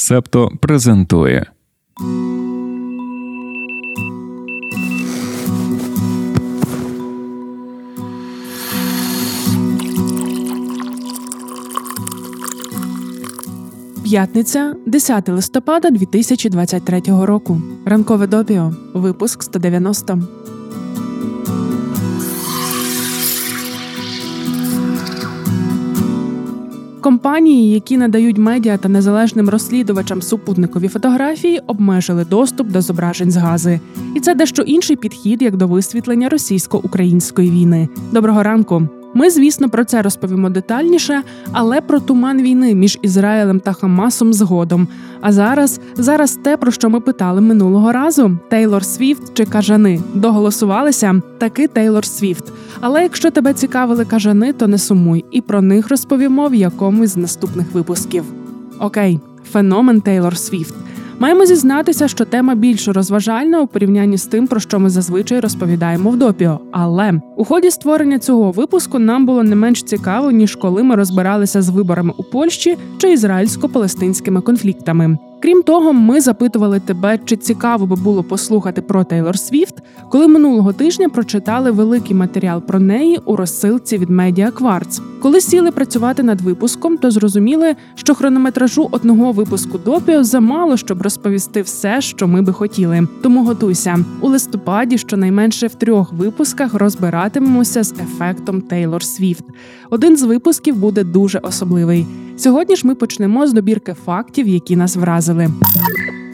Септо презентує. П'ятниця, 10 листопада 2023 року. Ранкове допіо. Випуск 190. Компанії, які надають медіа та незалежним розслідувачам супутникові фотографії, обмежили доступ до зображень з гази. І це дещо інший підхід як до висвітлення російсько-української війни. Доброго ранку. Ми, звісно, про це розповімо детальніше, але про туман війни між Ізраїлем та Хамасом згодом. А зараз зараз те, про що ми питали минулого разу: Тейлор Свіфт чи кажани доголосувалися таки Тейлор Свіфт. Але якщо тебе цікавили кажани, то не сумуй, і про них розповімо в якомусь з наступних випусків. Окей, феномен Тейлор Свіфт. Маємо зізнатися, що тема більш розважальна у порівнянні з тим, про що ми зазвичай розповідаємо в допіо. Але у ході створення цього випуску нам було не менш цікаво, ніж коли ми розбиралися з виборами у Польщі чи ізраїльсько-палестинськими конфліктами. Крім того, ми запитували тебе, чи цікаво би було послухати про Тейлор Свіфт, коли минулого тижня прочитали великий матеріал про неї у розсилці від Медіа Кварц. Коли сіли працювати над випуском, то зрозуміли, що хронометражу одного випуску допіо замало, щоб розповісти все, що ми би хотіли. Тому готуйся у листопаді, щонайменше в трьох випусках розбиратимемося з ефектом Тейлор Свіфт. Один з випусків буде дуже особливий. Сьогодні ж ми почнемо з добірки фактів, які нас вразили.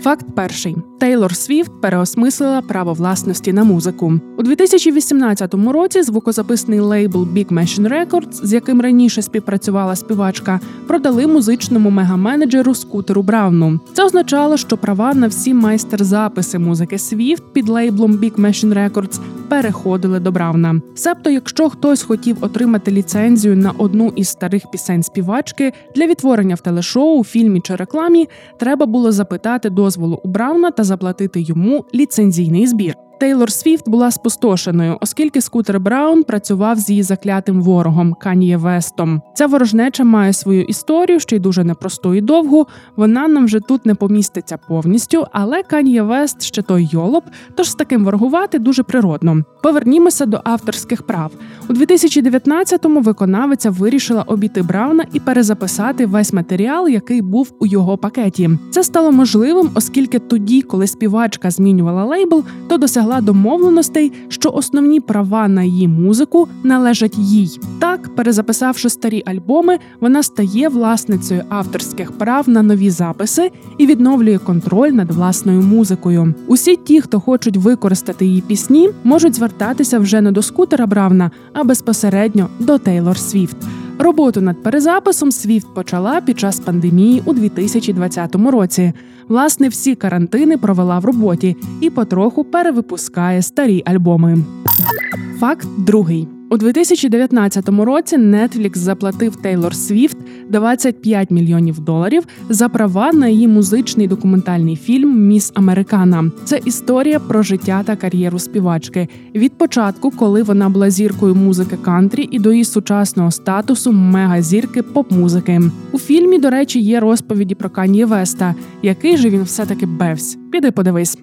Факт перший: Тейлор Свіфт переосмислила право власності на музику у 2018 році. Звукозаписний лейбл Big Machine Records, з яким раніше співпрацювала співачка, продали музичному мегаменеджеру скутеру Брауну. Це означало, що права на всі майстер-записи музики Свіфт під лейблом Big Machine Records переходили до Брауна. Себто, якщо хтось хотів отримати ліцензію на одну із старих пісень співачки для відтворення в телешоу, фільмі чи рекламі, треба було запитати дозволу у Брауна та заплатити йому ліцензійний збір. Тейлор Свіфт була спустошеною, оскільки скутер Браун працював з її заклятим ворогом Кан'є Вестом. Ця ворожнеча має свою історію, ще й дуже непросту і довгу. Вона нам вже тут не поміститься повністю, але Кан'є Вест ще той йолоп, тож з таким ворогувати дуже природно. Повернімося до авторських прав у 2019-му Виконавиця вирішила обійти Брауна і перезаписати весь матеріал, який був у його пакеті. Це стало можливим, оскільки тоді, коли співачка змінювала лейбл, то досягла домовленостей, що основні права на її музику належать їй. Так, перезаписавши старі альбоми, вона стає власницею авторських прав на нові записи і відновлює контроль над власною музикою. Усі ті, хто хочуть використати її пісні, можуть звертатися вже не до скутера Бравна, а безпосередньо до Тейлор Свіфт. Роботу над перезаписом Свіфт почала під час пандемії у 2020 році. Власне, всі карантини провела в роботі і потроху перевипускає старі альбоми. Факт другий. У 2019 році Netflix заплатив Тейлор Свіфт 25 мільйонів доларів за права на її музичний документальний фільм Міс Американа. Це історія про життя та кар'єру співачки від початку, коли вона була зіркою музики кантрі, і до її сучасного статусу мегазірки поп-музики. У фільмі, до речі, є розповіді про Кан'є Веста, який же він все таки бевсь. Піди подивись.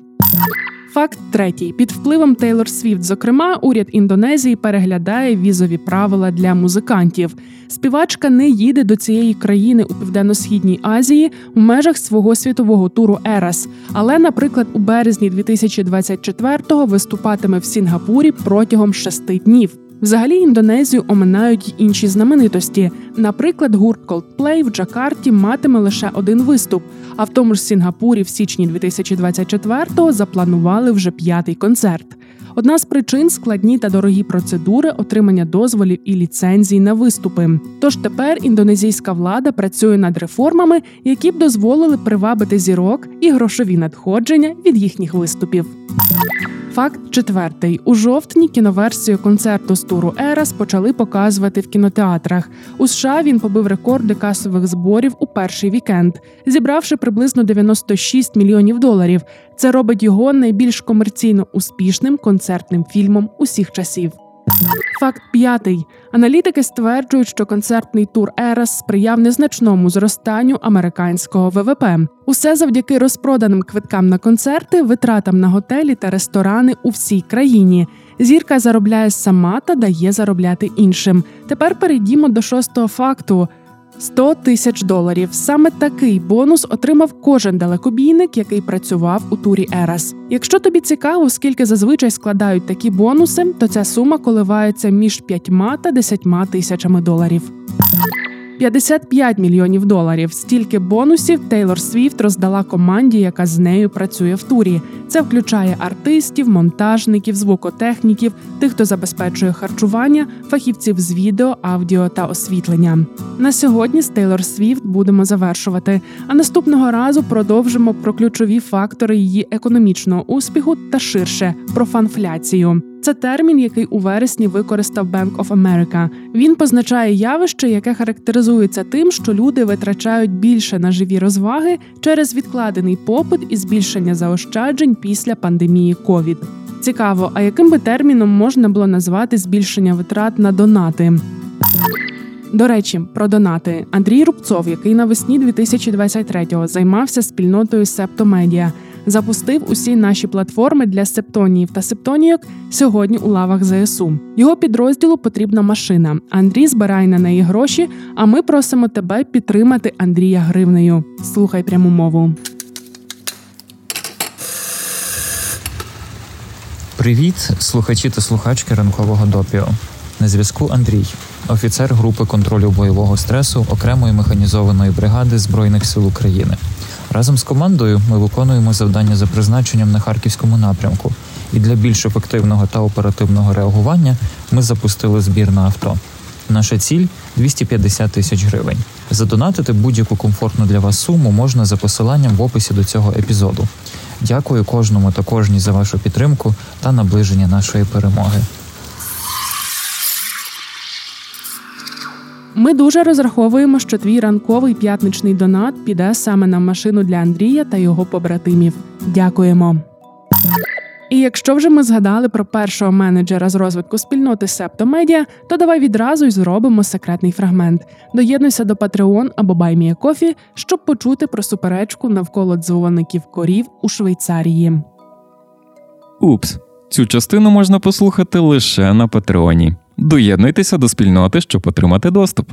Факт третій: під впливом Тейлор Свіфт, зокрема, уряд Індонезії переглядає візові правила для музикантів. Співачка не їде до цієї країни у південно-східній Азії в межах свого світового туру Ерас. Але, наприклад, у березні 2024-го виступатиме в Сінгапурі протягом шести днів. Взагалі Індонезію оминають й інші знаменитості. Наприклад, гурт Coldplay в Джакарті матиме лише один виступ. А в тому ж Сінгапурі в січні 2024-го запланували вже п'ятий концерт. Одна з причин складні та дорогі процедури отримання дозволів і ліцензій на виступи. Тож тепер індонезійська влада працює над реформами, які б дозволили привабити зірок і грошові надходження від їхніх виступів. Факт четвертий: у жовтні кіноверсію концерту з туру Ерас почали показувати в кінотеатрах. У США він побив рекорди касових зборів у перший вікенд, зібравши приблизно 96 мільйонів доларів. Це робить його найбільш комерційно успішним концертним фільмом усіх часів. Факт п'ятий. Аналітики стверджують, що концертний тур Ерас сприяв незначному зростанню американського ВВП. Усе завдяки розпроданим квиткам на концерти, витратам на готелі та ресторани у всій країні. Зірка заробляє сама та дає заробляти іншим. Тепер перейдімо до шостого факту. 100 тисяч доларів. Саме такий бонус отримав кожен далекобійник, який працював у турі Ерас. Якщо тобі цікаво, скільки зазвичай складають такі бонуси, то ця сума коливається між 5 та 10 тисячами доларів. 55 мільйонів доларів. Стільки бонусів Тейлор Свіфт роздала команді, яка з нею працює в турі. Це включає артистів, монтажників, звукотехніків, тих, хто забезпечує харчування, фахівців з відео, аудіо та освітлення. На сьогодні з Тейлор Свіфт будемо завершувати. А наступного разу продовжимо про ключові фактори її економічного успіху та ширше про фанфляцію. Це термін, який у вересні використав Bank of America. Він позначає явище, яке характеризується тим, що люди витрачають більше на живі розваги через відкладений попит і збільшення заощаджень після пандемії COVID. Цікаво, а яким би терміном можна було назвати збільшення витрат на донати? До речі, про донати Андрій Рубцов, який навесні 2023-го займався спільнотою Септомедіа, запустив усі наші платформи для септоніїв та септонійок сьогодні у лавах ЗСУ. Його підрозділу потрібна машина. Андрій збирає на неї гроші. А ми просимо тебе підтримати Андрія гривнею. Слухай пряму мову. Привіт, слухачі та слухачки ранкового допіо. На зв'язку Андрій, офіцер групи контролю бойового стресу окремої механізованої бригади Збройних сил України. Разом з командою ми виконуємо завдання за призначенням на харківському напрямку, і для більш ефективного та оперативного реагування ми запустили збір на авто. Наша ціль 250 тисяч гривень. Задонатити будь-яку комфортну для вас суму можна за посиланням в описі до цього епізоду. Дякую кожному та кожній за вашу підтримку та наближення нашої перемоги. Ми дуже розраховуємо, що твій ранковий п'ятничний донат піде саме на машину для Андрія та його побратимів. Дякуємо. І якщо вже ми згадали про першого менеджера з розвитку спільноти Септомедіа, то давай відразу й зробимо секретний фрагмент. Доєднуйся до Patreon або BuyMeACoffee, щоб почути про суперечку навколо дзвоників корів у Швейцарії. Упс, цю частину можна послухати лише на Патреоні. Доєднуйтеся до спільноти, щоб отримати доступ.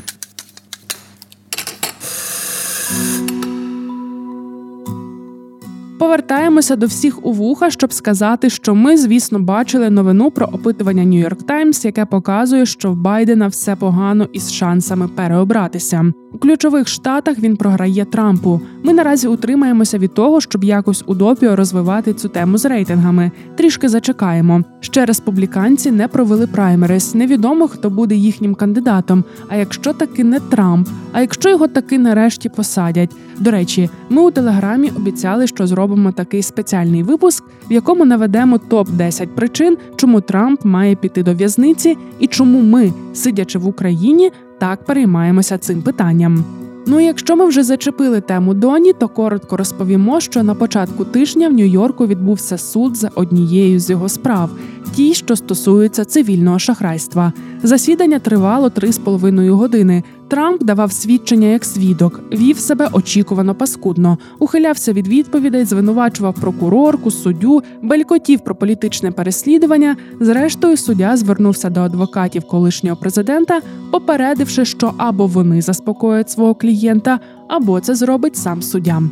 Повертаємося до всіх у вуха, щоб сказати, що ми, звісно, бачили новину про опитування York Times, яке показує, що в Байдена все погано із шансами переобратися. У ключових штатах він програє Трампу. Ми наразі утримаємося від того, щоб якось у допіо розвивати цю тему з рейтингами. Трішки зачекаємо. Ще республіканці не провели праймерис. Невідомо хто буде їхнім кандидатом. А якщо таки не Трамп, а якщо його таки нарешті посадять. До речі, ми у телеграмі обіцяли, що зробимо такий спеціальний випуск, в якому наведемо топ 10 причин, чому Трамп має піти до в'язниці, і чому ми, сидячи в Україні, так переймаємося цим питанням. Ну якщо ми вже зачепили тему Доні, то коротко розповімо, що на початку тижня в Нью-Йорку відбувся суд за однією з його справ, ті, що стосуються цивільного шахрайства. Засідання тривало 3,5 години. Трамп давав свідчення як свідок, вів себе очікувано паскудно, ухилявся від відповідей, звинувачував прокурорку, суддю, белькотів про політичне переслідування. Зрештою, суддя звернувся до адвокатів колишнього президента, попередивши, що або вони заспокоять свого клієнта, або це зробить сам суддя.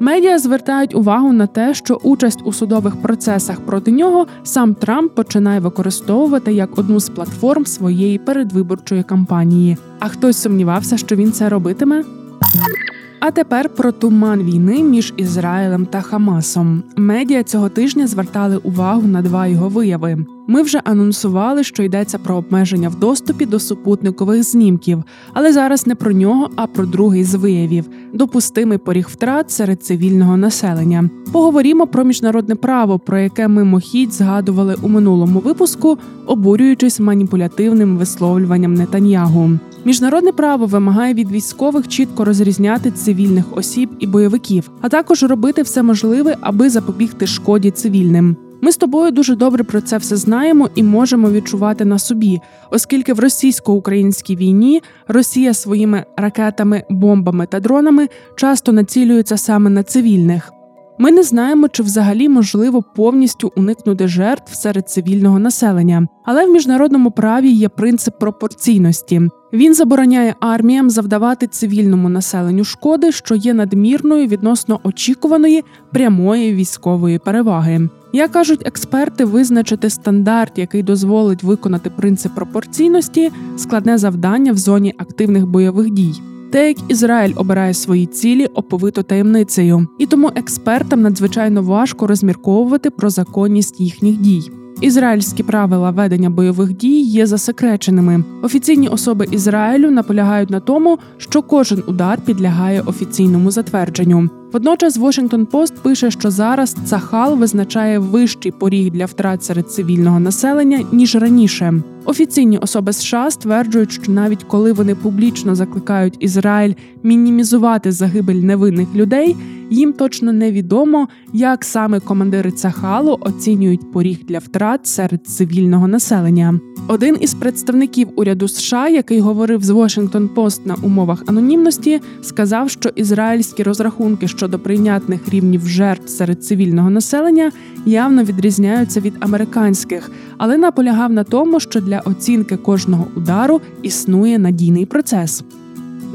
Медіа звертають увагу на те, що участь у судових процесах проти нього сам Трамп починає використовувати як одну з платформ своєї передвиборчої кампанії. А хтось сумнівався, що він це робитиме? А тепер про туман війни між Ізраїлем та Хамасом. Медіа цього тижня звертали увагу на два його вияви. Ми вже анонсували, що йдеться про обмеження в доступі до супутникових знімків, але зараз не про нього, а про другий з виявів допустимий поріг втрат серед цивільного населення. Поговоримо про міжнародне право, про яке мимохідь згадували у минулому випуску, обурюючись маніпулятивним висловлюванням Нетаньягу. Міжнародне право вимагає від військових чітко розрізняти цивільних осіб і бойовиків, а також робити все можливе, аби запобігти шкоді цивільним. Ми з тобою дуже добре про це все знаємо і можемо відчувати на собі, оскільки в російсько-українській війні Росія своїми ракетами, бомбами та дронами часто націлюється саме на цивільних. Ми не знаємо, чи взагалі можливо повністю уникнути жертв серед цивільного населення, але в міжнародному праві є принцип пропорційності. Він забороняє арміям завдавати цивільному населенню шкоди, що є надмірною відносно очікуваної прямої військової переваги. Як кажуть експерти, визначити стандарт, який дозволить виконати принцип пропорційності, складне завдання в зоні активних бойових дій. Те, як Ізраїль обирає свої цілі, оповито таємницею, і тому експертам надзвичайно важко розмірковувати про законність їхніх дій. Ізраїльські правила ведення бойових дій є засекреченими. Офіційні особи Ізраїлю наполягають на тому, що кожен удар підлягає офіційному затвердженню. Водночас Washington Post пише, що зараз Цахал визначає вищий поріг для втрат серед цивільного населення ніж раніше. Офіційні особи США стверджують, що навіть коли вони публічно закликають Ізраїль мінімізувати загибель невинних людей, їм точно невідомо, як саме командири Цахалу оцінюють поріг для втрат серед цивільного населення. Один із представників уряду США, який говорив з Washington Post на умовах анонімності, сказав, що ізраїльські розрахунки щодо прийнятних рівнів жертв серед цивільного населення явно відрізняються від американських, але наполягав на тому, що для оцінки кожного удару існує надійний процес.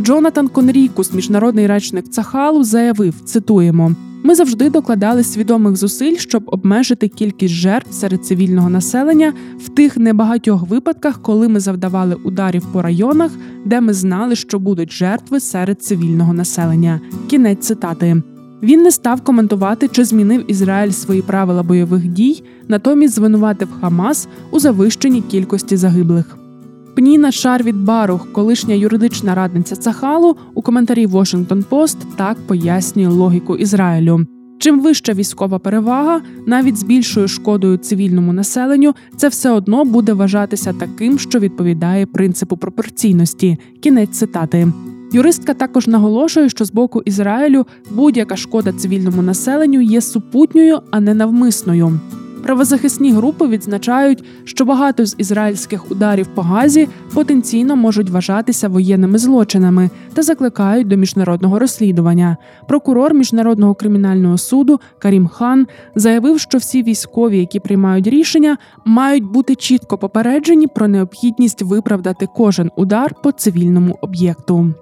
Джонатан Конрікус, міжнародний речник Цахалу, заявив: цитуємо. Ми завжди докладали свідомих зусиль, щоб обмежити кількість жертв серед цивільного населення в тих небагатьох випадках, коли ми завдавали ударів по районах, де ми знали, що будуть жертви серед цивільного населення. Кінець цитати. Він не став коментувати, чи змінив Ізраїль свої правила бойових дій, натомість звинуватив Хамас у завищенні кількості загиблих. Пніна Шарвіт Барух, колишня юридична радниця Цахалу, у коментарі Washington Post так пояснює логіку Ізраїлю. Чим вища військова перевага, навіть з більшою шкодою цивільному населенню, це все одно буде вважатися таким, що відповідає принципу пропорційності. Кінець цитати. Юристка також наголошує, що з боку Ізраїлю будь-яка шкода цивільному населенню є супутньою, а не навмисною. Правозахисні групи відзначають, що багато з ізраїльських ударів по газі потенційно можуть вважатися воєнними злочинами та закликають до міжнародного розслідування. Прокурор міжнародного кримінального суду Карім Хан заявив, що всі військові, які приймають рішення, мають бути чітко попереджені про необхідність виправдати кожен удар по цивільному об'єкту.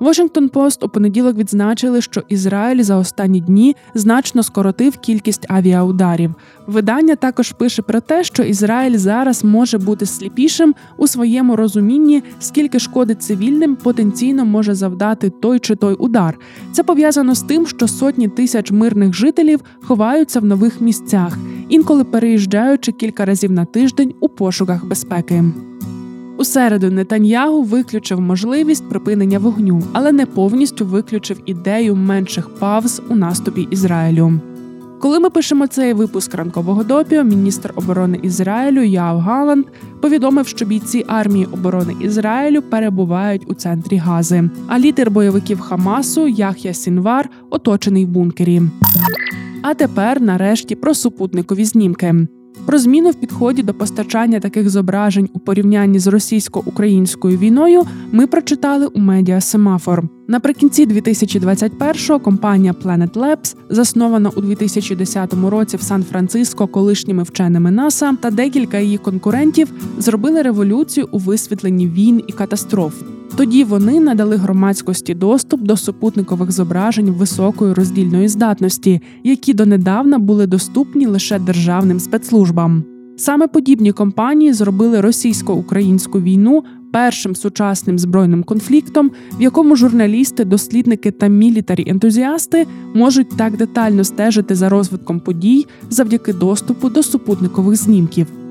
Washington Post у понеділок відзначили, що Ізраїль за останні дні значно скоротив кількість авіаударів. Видання також пише про те, що Ізраїль зараз може бути сліпішим у своєму розумінні, скільки шкоди цивільним потенційно може завдати той чи той удар. Це пов'язано з тим, що сотні тисяч мирних жителів ховаються в нових місцях, інколи переїжджаючи кілька разів на тиждень у пошуках безпеки. У середу Нетаньягу виключив можливість припинення вогню, але не повністю виключив ідею менших павз у наступі Ізраїлю. Коли ми пишемо цей випуск ранкового допіо, міністр оборони Ізраїлю Яв Галанд повідомив, що бійці армії оборони Ізраїлю перебувають у центрі Гази, а лідер бойовиків Хамасу Яхя Сінвар оточений в бункері. А тепер, нарешті, про супутникові знімки. Про зміну в підході до постачання таких зображень у порівнянні з російсько-українською війною ми прочитали у медіа Семафор. Наприкінці 2021-го компанія Planet Labs, заснована у 2010 році в Сан-Франциско колишніми вченими НАСА та декілька її конкурентів зробили революцію у висвітленні війн і катастроф. Тоді вони надали громадськості доступ до супутникових зображень високої роздільної здатності, які донедавна були доступні лише державним спецслужбам. Саме подібні компанії зробили російсько-українську війну першим сучасним збройним конфліктом, в якому журналісти, дослідники та мілітарі ентузіасти можуть так детально стежити за розвитком подій завдяки доступу до супутникових знімків.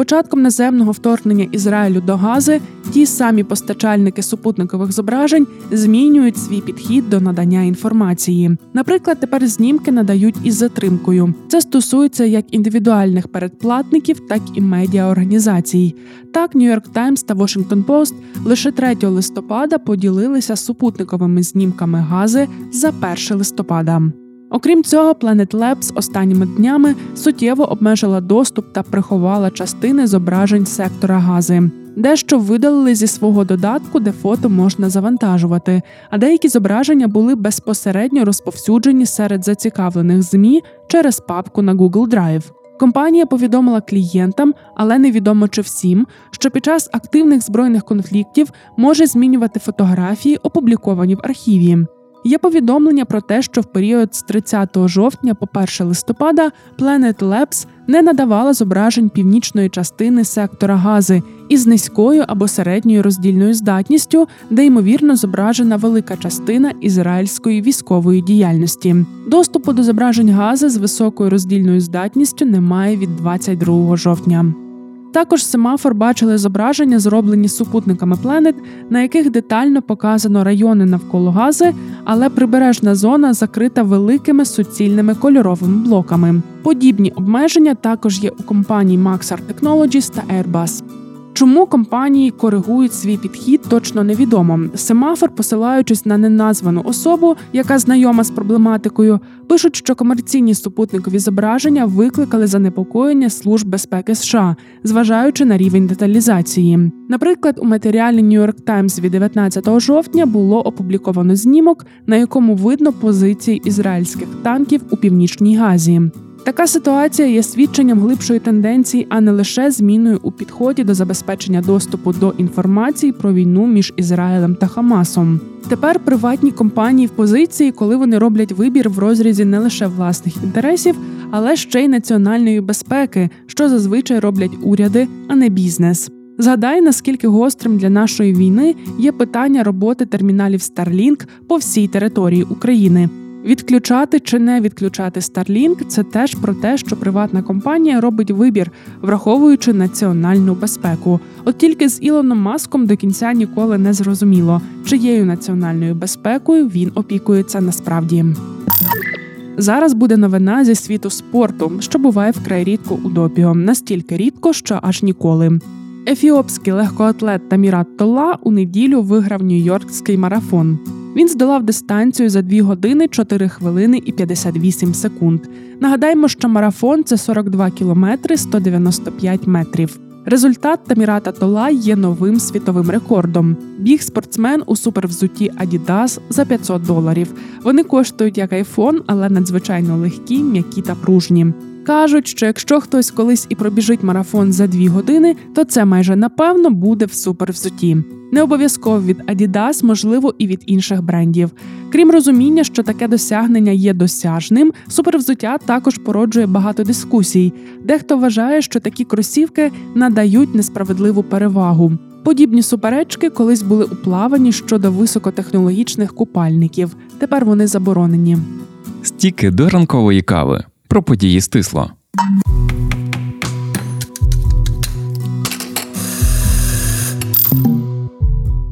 Початком наземного вторгнення Ізраїлю до Гази ті самі постачальники супутникових зображень змінюють свій підхід до надання інформації. Наприклад, тепер знімки надають із затримкою. Це стосується як індивідуальних передплатників, так і медіаорганізацій. Так, Нью-Йорк Таймс та Washington Post лише 3 листопада поділилися супутниковими знімками гази за 1 листопада. Окрім цього, Planet Labs останніми днями суттєво обмежила доступ та приховала частини зображень сектора гази. Дещо видалили зі свого додатку, де фото можна завантажувати, а деякі зображення були безпосередньо розповсюджені серед зацікавлених змі через папку на Google Drive. Компанія повідомила клієнтам, але невідомо чи всім, що під час активних збройних конфліктів може змінювати фотографії, опубліковані в архіві. Є повідомлення про те, що в період з 30 жовтня по 1 листопада Planet Labs не надавала зображень північної частини сектора Гази із низькою або середньою роздільною здатністю, де ймовірно зображена велика частина ізраїльської військової діяльності. Доступу до зображень Гази з високою роздільною здатністю немає від 22 жовтня. Також семафор бачили зображення, зроблені супутниками Planet, на яких детально показано райони навколо гази, але прибережна зона закрита великими суцільними кольоровими блоками. Подібні обмеження також є у компаній Maxar Technologies та Airbus. Чому компанії коригують свій підхід, точно невідомо. Семафор, посилаючись на неназвану особу, яка знайома з проблематикою, пишуть, що комерційні супутникові зображення викликали занепокоєння служб безпеки США, зважаючи на рівень деталізації. Наприклад, у матеріалі New York Times від 19 жовтня було опубліковано знімок, на якому видно позиції ізраїльських танків у північній Газі. Така ситуація є свідченням глибшої тенденції, а не лише зміною у підході до забезпечення доступу до інформації про війну між Ізраїлем та Хамасом. Тепер приватні компанії в позиції, коли вони роблять вибір в розрізі не лише власних інтересів, але ще й національної безпеки, що зазвичай роблять уряди, а не бізнес. Згадай, наскільки гострим для нашої війни є питання роботи терміналів Starlink по всій території України. Відключати чи не відключати Starlink – це теж про те, що приватна компанія робить вибір, враховуючи національну безпеку. От тільки з Ілоном Маском до кінця ніколи не зрозуміло, чиєю національною безпекою він опікується насправді. Зараз буде новина зі світу спорту, що буває вкрай рідко у допіо, настільки рідко, що аж ніколи. Ефіопський легкоатлет Тамірат Тола у неділю виграв Нью-Йоркський марафон. Він здолав дистанцію за 2 години 4 хвилини і 58 секунд. Нагадаємо, що марафон це 42 кілометри 195 метрів. Результат Тамірата Тола є новим світовим рекордом. Біг спортсмен у супервзутті Adidas за 500 доларів. Вони коштують як айфон, але надзвичайно легкі, м'які та пружні. Кажуть, що якщо хтось колись і пробіжить марафон за дві години, то це майже напевно буде в супервзуті. Не обов'язково від Adidas, можливо, і від інших брендів. Крім розуміння, що таке досягнення є досяжним, супервзуття також породжує багато дискусій. Дехто вважає, що такі кросівки надають несправедливу перевагу. Подібні суперечки колись були у плаванні щодо високотехнологічних купальників. Тепер вони заборонені. Стіки до ранкової кави про події стисло.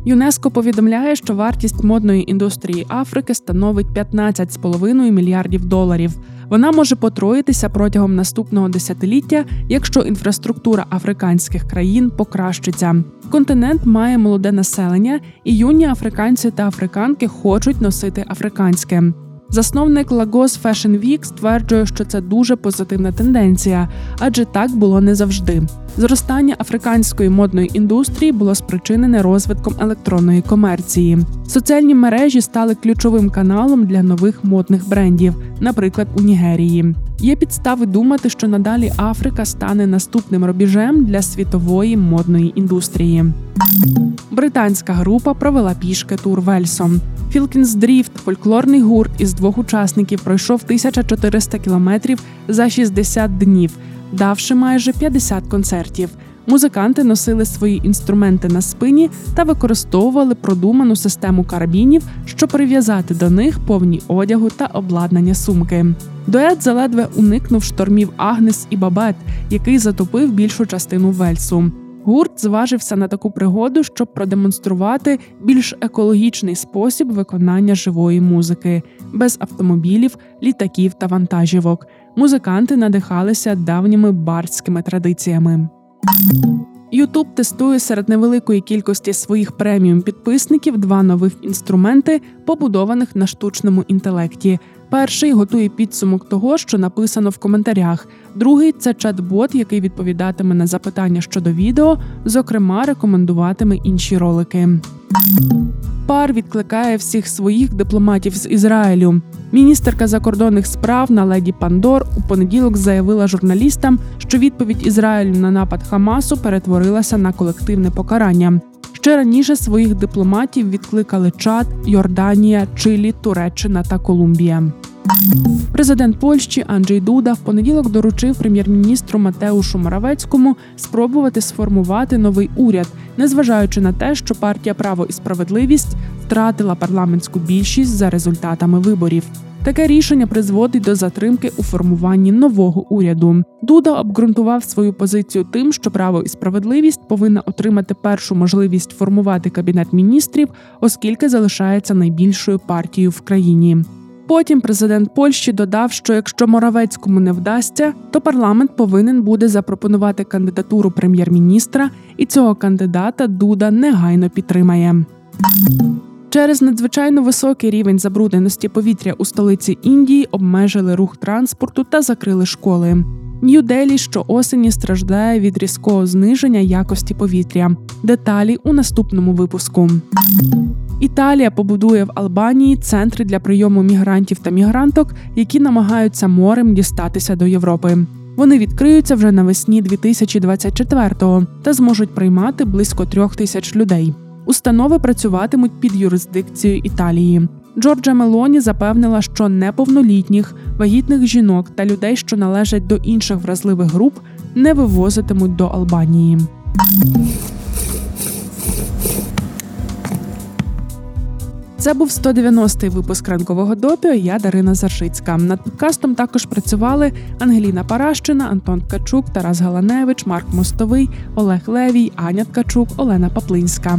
ЮНЕСКО повідомляє, що вартість модної індустрії Африки становить 15,5 мільярдів доларів. Вона може потроїтися протягом наступного десятиліття, якщо інфраструктура африканських країн покращиться. Континент має молоде населення, і юні африканці та африканки хочуть носити африканське. Засновник Lagos Fashion Week стверджує, що це дуже позитивна тенденція, адже так було не завжди. Зростання африканської модної індустрії було спричинене розвитком електронної комерції. Соціальні мережі стали ключовим каналом для нових модних брендів, наприклад, у Нігерії. Є підстави думати, що надалі Африка стане наступним рубіжем для світової модної індустрії. Британська група провела пішки тур Вельсом. Філкінс Дріфт, фольклорний гурт із двох учасників, пройшов 1400 кілометрів за 60 днів, давши майже 50 концертів. Музиканти носили свої інструменти на спині та використовували продуману систему карабінів, щоб прив'язати до них повні одягу та обладнання сумки. Дует заледве уникнув штормів Агнес і Бабет, який затопив більшу частину Вельсу. Гурт зважився на таку пригоду, щоб продемонструвати більш екологічний спосіб виконання живої музики без автомобілів, літаків та вантажівок. Музиканти надихалися давніми бардськими традиціями. Ютуб тестує серед невеликої кількості своїх преміум підписників два нових інструменти, побудованих на штучному інтелекті Перший готує підсумок того, що написано в коментарях. Другий це чат-бот, який відповідатиме на запитання щодо відео, зокрема, рекомендуватиме інші ролики. Пар відкликає всіх своїх дипломатів з Ізраїлю. Міністерка закордонних справ на леді Пандор у понеділок заявила журналістам, що відповідь Ізраїлю на напад Хамасу перетворилася на колективне покарання. Ще раніше своїх дипломатів відкликали Чад, Йорданія, Чилі, Туреччина та Колумбія. Президент Польщі Анджей Дуда в понеділок доручив прем'єр-міністру Матеушу Моравецькому спробувати сформувати новий уряд, незважаючи на те, що партія Право і справедливість втратила парламентську більшість за результатами виборів. Таке рішення призводить до затримки у формуванні нового уряду. Дуда обґрунтував свою позицію тим, що право і справедливість повинна отримати першу можливість формувати кабінет міністрів, оскільки залишається найбільшою партією в країні. Потім президент Польщі додав, що якщо Моравецькому не вдасться, то парламент повинен буде запропонувати кандидатуру прем'єр-міністра, і цього кандидата Дуда негайно підтримає. Через надзвичайно високий рівень забрудненості повітря у столиці Індії обмежили рух транспорту та закрили школи. Нью-Делі щоосені страждає від різкого зниження якості повітря. Деталі у наступному випуску. Італія побудує в Албанії центри для прийому мігрантів та мігранток, які намагаються морем дістатися до Європи. Вони відкриються вже навесні 2024-го та зможуть приймати близько трьох тисяч людей. Установи працюватимуть під юрисдикцією Італії. Джорджа Мелоні запевнила, що неповнолітніх, вагітних жінок та людей, що належать до інших вразливих груп, не вивозитимуть до Албанії. Це був 190-й випуск ранкового допіо. Я Дарина Заршицька. Над подкастом також працювали Ангеліна Паращина, Антон Ткачук, Тарас Галаневич, Марк Мостовий, Олег Левій, Аня Ткачук, Олена Паплинська.